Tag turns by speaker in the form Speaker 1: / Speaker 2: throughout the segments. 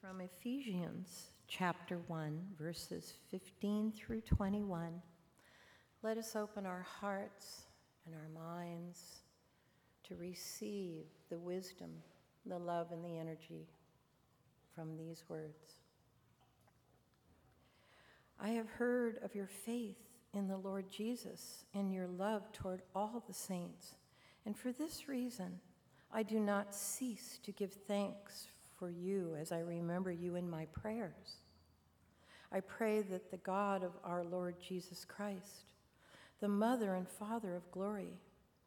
Speaker 1: From Ephesians chapter 1, verses 15 through 21, let us open our hearts and our minds to receive the wisdom, the love, and the energy from these words. I have heard of your faith in the Lord Jesus and your love toward all the saints, and for this reason I do not cease to give thanks for you as I remember you in my prayers. I pray that the God of our Lord Jesus Christ, the mother and father of glory,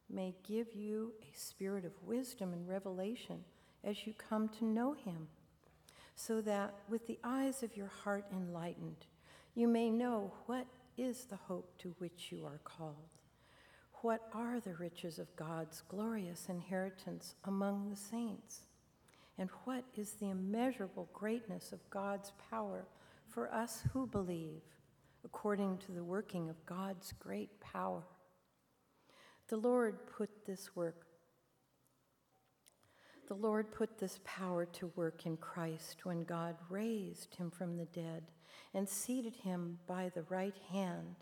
Speaker 1: may give you a spirit of wisdom and revelation as you come to know him, so that with the eyes of your heart enlightened, you may know what is the hope to which you are called. What are the riches of God's glorious inheritance among the saints? And what is the immeasurable greatness of God's power for us who believe, according to the working of God's great power? The Lord put this work the Lord put this power to work in Christ when God raised him from the dead and seated him by the right hand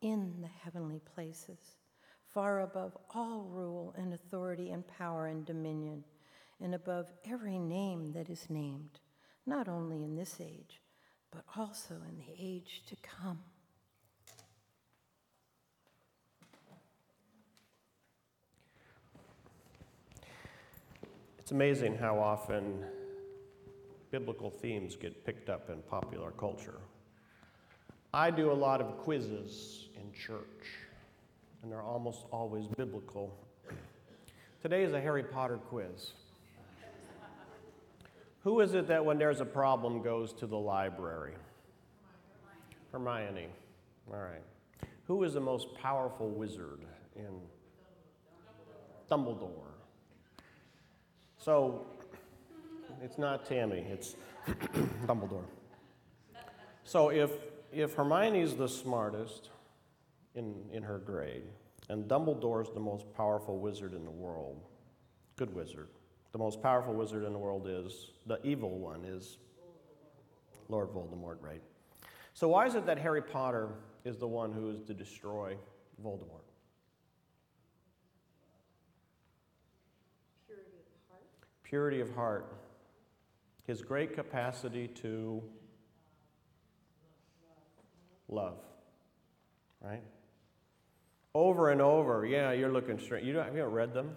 Speaker 1: in the heavenly places, far above all rule and authority and power and dominion, and above every name that is named, not only in this age, but also in the age to come.
Speaker 2: It's amazing how often biblical themes get picked up in popular culture. I do a lot of quizzes in church, and they're almost always biblical. Today is a Harry Potter quiz. Who is it that, when there's a problem, goes to the library? Hermione. All right. Who is the most powerful wizard in Dumbledore? So it's not Tammy, it's Dumbledore. So if, if Hermione's the smartest in, in her grade, and Dumbledore's the most powerful wizard in the world, good wizard, the most powerful wizard in the world is, the evil one is Lord Voldemort, right? So why is it that Harry Potter is the one who is to destroy Voldemort? purity of heart, Purity of heart. his great capacity to love, right? Over and over, yeah, you're looking straight. You, don't, have you read them?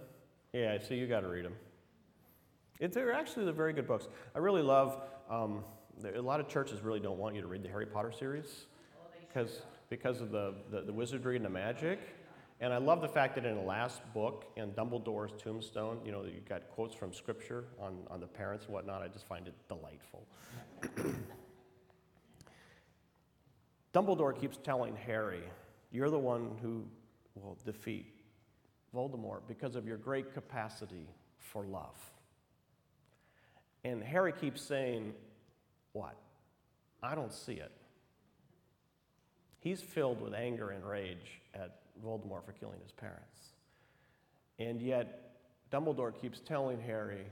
Speaker 2: Yeah, I see you got to read them. It's, they're actually they're very good books. I really love, um, a lot of churches really don't want you to read the Harry Potter series because because of the, the, the wizardry and the magic. And I love the fact that in the last book, in Dumbledore's tombstone, you know, you got quotes from scripture on, on the parents and whatnot. I just find it delightful. Dumbledore keeps telling Harry, You're the one who will defeat Voldemort because of your great capacity for love. And Harry keeps saying, What? I don't see it. He's filled with anger and rage at Voldemort for killing his parents. And yet, Dumbledore keeps telling Harry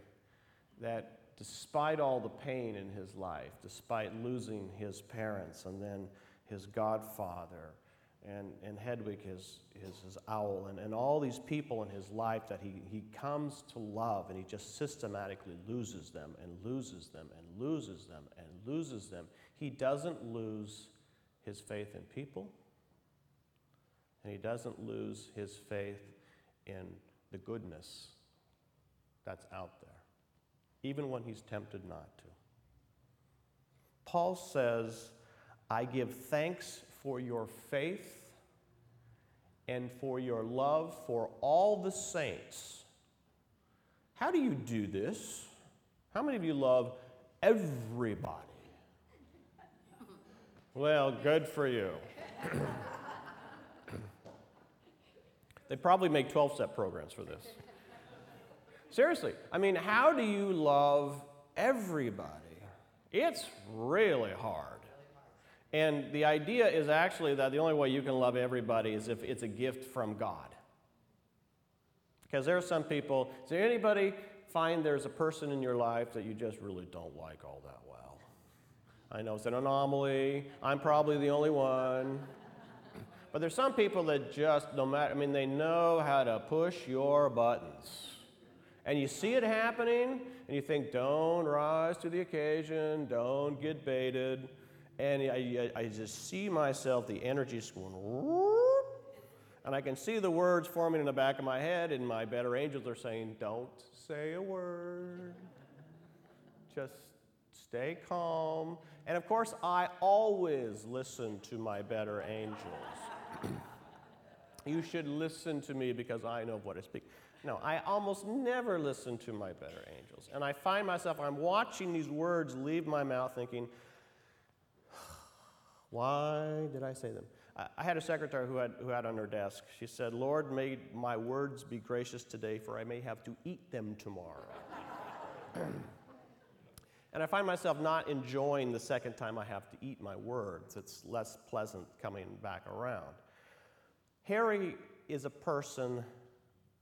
Speaker 2: that despite all the pain in his life, despite losing his parents and then his godfather, and, and Hedwig, his, his, his owl, and, and all these people in his life that he, he comes to love and he just systematically loses them and loses them and loses them and loses them. He doesn't lose his faith in people and he doesn't lose his faith in the goodness that's out there, even when he's tempted not to. Paul says, I give thanks for your faith and for your love for all the saints. How do you do this? How many of you love everybody? Well, good for you. They probably make 12 step programs for this. Seriously, I mean, how do you love everybody? It's really hard. And the idea is actually that the only way you can love everybody is if it's a gift from God. Because there are some people, there anybody find there's a person in your life that you just really don't like all that well. I know it's an anomaly. I'm probably the only one. But there's some people that just, no matter, I mean, they know how to push your buttons. And you see it happening, and you think, don't rise to the occasion, don't get baited. And I, I just see myself, the energy just going, whoop, and I can see the words forming in the back of my head, and my better angels are saying, don't say a word. Just stay calm. And of course, I always listen to my better angels. you should listen to me because I know what I speak. No, I almost never listen to my better angels. And I find myself, I'm watching these words leave my mouth thinking, why did I say them? I had a secretary who had, who had on her desk, she said, Lord, may my words be gracious today, for I may have to eat them tomorrow. and I find myself not enjoying the second time I have to eat my words. It's less pleasant coming back around. Harry is a person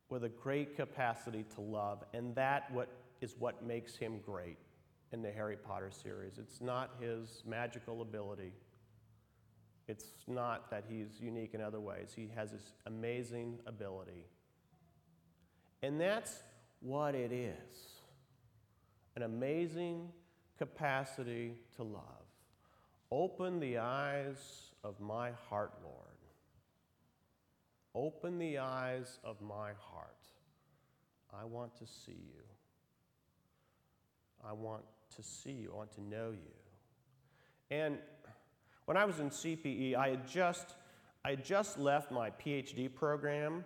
Speaker 2: with a great capacity to love, and that what is what makes him great in the Harry Potter series. It's not his magical ability. It's not that he's unique in other ways. He has this amazing ability. And that's what it is an amazing capacity to love. Open the eyes of my heart, Lord. Open the eyes of my heart. I want to see you. I want to see you. I want to know you. And when I was in CPE, I had just, I had just left my PhD program,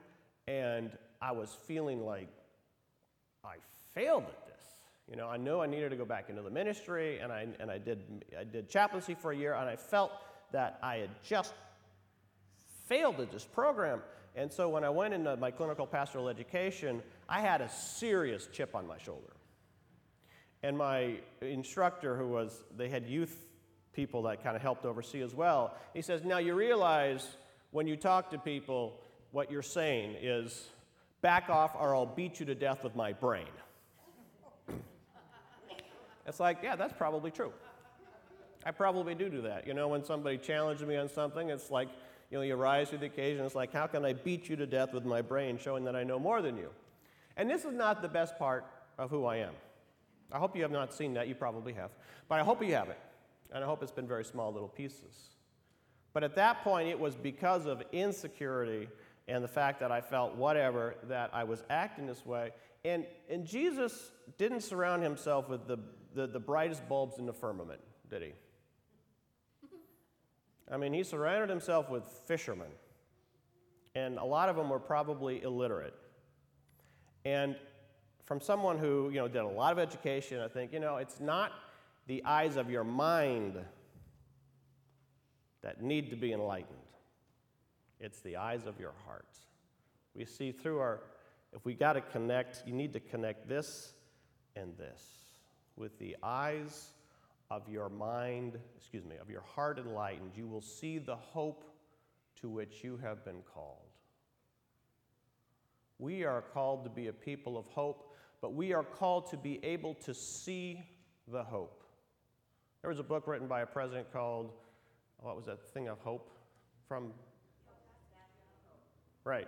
Speaker 2: and I was feeling like I failed at this. You know, I knew I needed to go back into the ministry, and I, and I, did, I did chaplaincy for a year, and I felt that I had just failed at this program. And so when I went into my clinical pastoral education, I had a serious chip on my shoulder. And my instructor, who was, they had youth people that kind of helped oversee as well. He says, Now you realize when you talk to people, what you're saying is, back off or I'll beat you to death with my brain. it's like, yeah, that's probably true. I probably do do that. You know, when somebody challenges me on something, it's like, you know, you rise to the occasion. It's like, how can I beat you to death with my brain, showing that I know more than you? And this is not the best part of who I am. I hope you have not seen that. You probably have. But I hope you have it and I hope it's been very small little pieces. But at that point, it was because of insecurity and the fact that I felt whatever that I was acting this way. And, and Jesus didn't surround himself with the, the, the brightest bulbs in the firmament, did he? I mean, he surrounded himself with fishermen, and a lot of them were probably illiterate. And from someone who, you know, did a lot of education, I think, you know, it's not the eyes of your mind that need to be enlightened. It's the eyes of your heart. We see through our, if we got to connect, you need to connect this and this with the eyes of your mind, excuse me, of your heart enlightened. You will see the hope to which you have been called. We are called to be a people of hope, but we are called to be able to see the hope. There was a book written by a president called, what was that thing of hope? From. Right,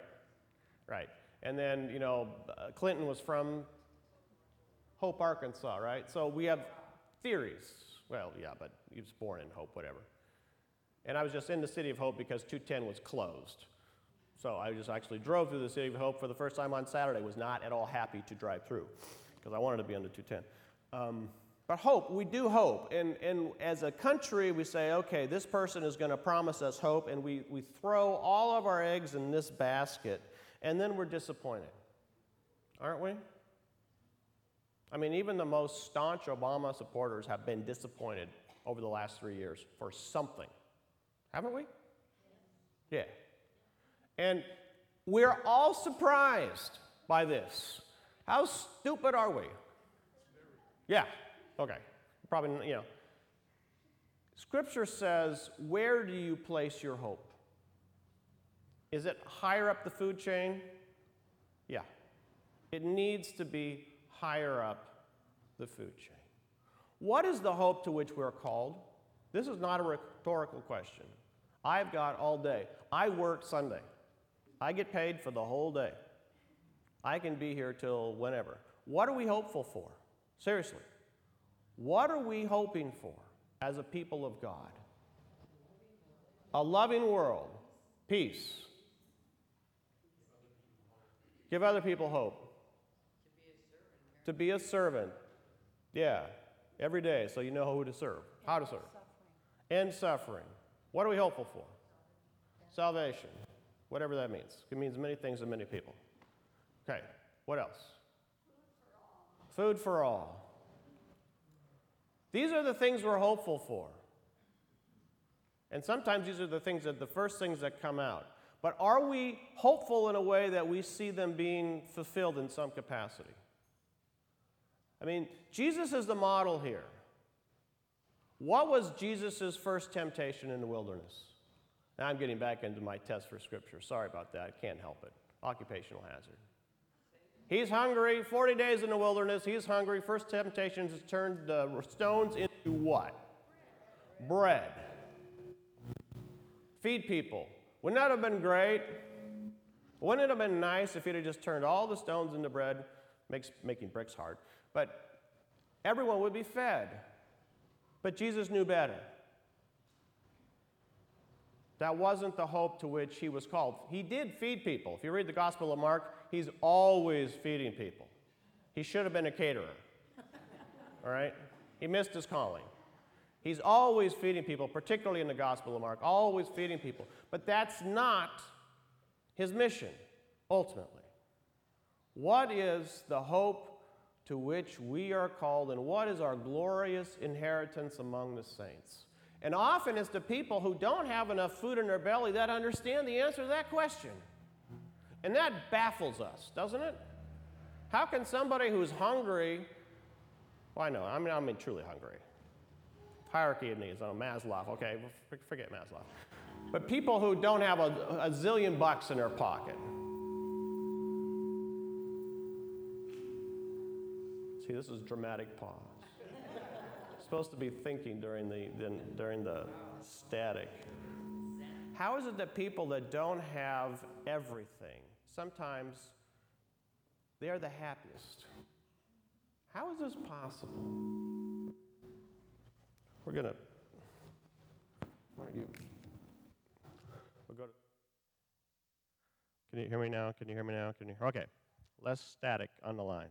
Speaker 2: right. And then, you know, uh, Clinton was from Hope, Arkansas, right? So we have theories. Well, yeah, but he was born in Hope, whatever. And I was just in the city of Hope because 210 was closed. So I just actually drove through the city of Hope for the first time on Saturday. Was not at all happy to drive through because I wanted to be the 210. Um, but hope, we do hope. And, and as a country, we say, okay, this person is going to promise us hope, and we, we throw all of our eggs in this basket, and then we're disappointed. Aren't we? I mean, even the most staunch Obama supporters have been disappointed over the last three years for something. Haven't we? Yeah. And we're all surprised by this. How stupid are we? Yeah, Okay, probably, you know. Scripture says, where do you place your hope? Is it higher up the food chain? Yeah. It needs to be higher up the food chain. What is the hope to which we're called? This is not a rhetorical question. I've got all day. I work Sunday. I get paid for the whole day. I can be here till whenever. What are we hopeful for? Seriously. What are we hoping for as a people of God? A loving world, peace. Give other people hope. To be a servant. Yeah, every day so you know who to serve, how to serve. And suffering. What are we hopeful for? Salvation. Whatever that means. It means many things to many people. Okay, what else? Food for all. These are the things we're hopeful for. And sometimes these are the things that the first things that come out. But are we hopeful in a way that we see them being fulfilled in some capacity? I mean, Jesus is the model here. What was Jesus' first temptation in the wilderness? Now I'm getting back into my test for scripture. Sorry about that. I can't help it. Occupational hazard. He's hungry, 40 days in the wilderness. He's hungry. First temptation is turn the stones into what? Bread. Feed people. Wouldn't that have been great? Wouldn't it have been nice if he'd have just turned all the stones into bread? Makes making bricks hard. But everyone would be fed. But Jesus knew better. That wasn't the hope to which he was called. He did feed people. If you read the Gospel of Mark, he's always feeding people. He should have been a caterer. All right? He missed his calling. He's always feeding people, particularly in the Gospel of Mark, always feeding people. But that's not his mission, ultimately. What is the hope to which we are called, and what is our glorious inheritance among the saints? And often it's the people who don't have enough food in their belly that understand the answer to that question. And that baffles us, doesn't it? How can somebody who's hungry, well, I know, I mean, I mean truly hungry. Hierarchy of needs, on Maslow, okay, forget Maslow. But people who don't have a, a zillion bucks in their pocket. See, this is dramatic pause supposed to be thinking during the, during the static. How is it that people that don't have everything, sometimes they are the happiest? How is this possible? We're going to, why don't you, we'll go to, can you hear me now? Can you hear me now? Can you, hear? okay, less static on the line.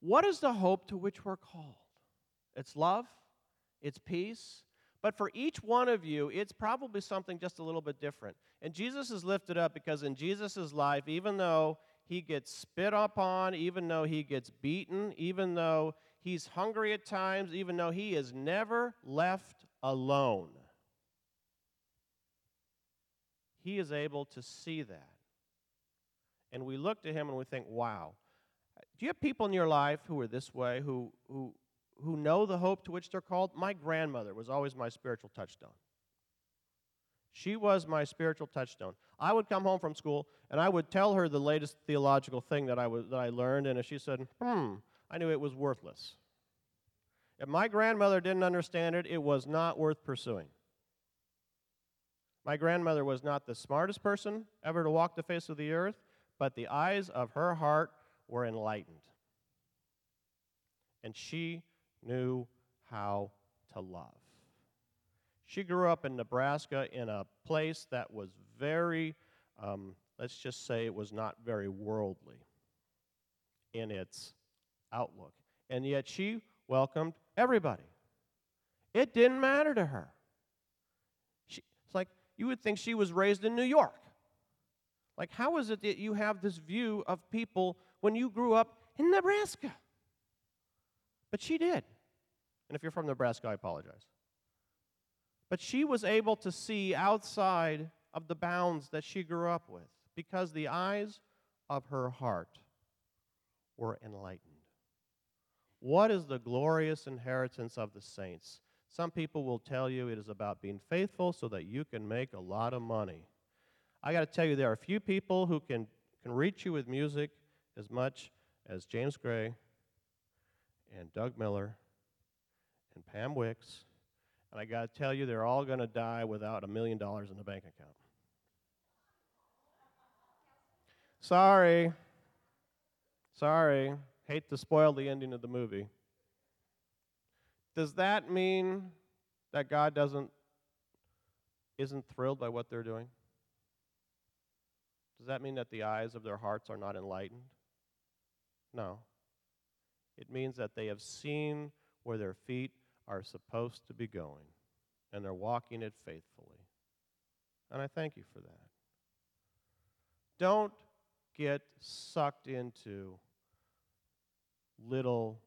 Speaker 2: What is the hope to which we're called? It's love, it's peace. But for each one of you, it's probably something just a little bit different. And Jesus is lifted up because in Jesus' life, even though he gets spit upon, even though he gets beaten, even though he's hungry at times, even though he is never left alone, he is able to see that. And we look to him and we think, wow, do you have people in your life who are this way, who, who, who know the hope to which they're called? My grandmother was always my spiritual touchstone. She was my spiritual touchstone. I would come home from school and I would tell her the latest theological thing that I, was, that I learned, and if she said, hmm, I knew it was worthless. If my grandmother didn't understand it, it was not worth pursuing. My grandmother was not the smartest person ever to walk the face of the earth, but the eyes of her heart were enlightened. And she knew how to love. She grew up in Nebraska in a place that was very, um, let's just say it was not very worldly in its outlook. And yet she welcomed everybody. It didn't matter to her. She, it's like you would think she was raised in New York. Like, how is it that you have this view of people when you grew up in Nebraska. But she did. And if you're from Nebraska, I apologize. But she was able to see outside of the bounds that she grew up with because the eyes of her heart were enlightened. What is the glorious inheritance of the saints? Some people will tell you it is about being faithful so that you can make a lot of money. I got to tell you, there are few people who can, can reach you with music as much as James Gray and Doug Miller and Pam Wicks. And I got to tell you, they're all going to die without a million dollars in the bank account. Sorry. Sorry. Hate to spoil the ending of the movie. Does that mean that God doesn't isn't thrilled by what they're doing? Does that mean that the eyes of their hearts are not enlightened? No. It means that they have seen where their feet are supposed to be going, and they're walking it faithfully. And I thank you for that. Don't get sucked into little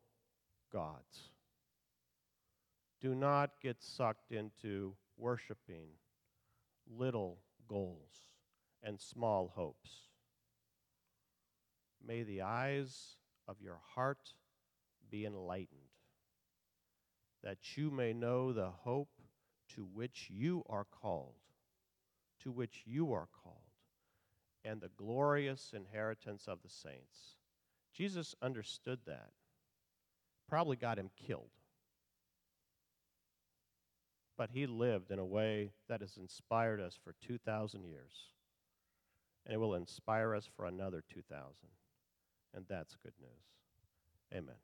Speaker 2: gods. Do not get sucked into worshiping little goals and small hopes. May the eyes of your heart be enlightened, that you may know the hope to which you are called, to which you are called, and the glorious inheritance of the saints. Jesus understood that. Probably got him killed. But he lived in a way that has inspired us for 2,000 years. And it will inspire us for another 2,000. And that's good news. Amen.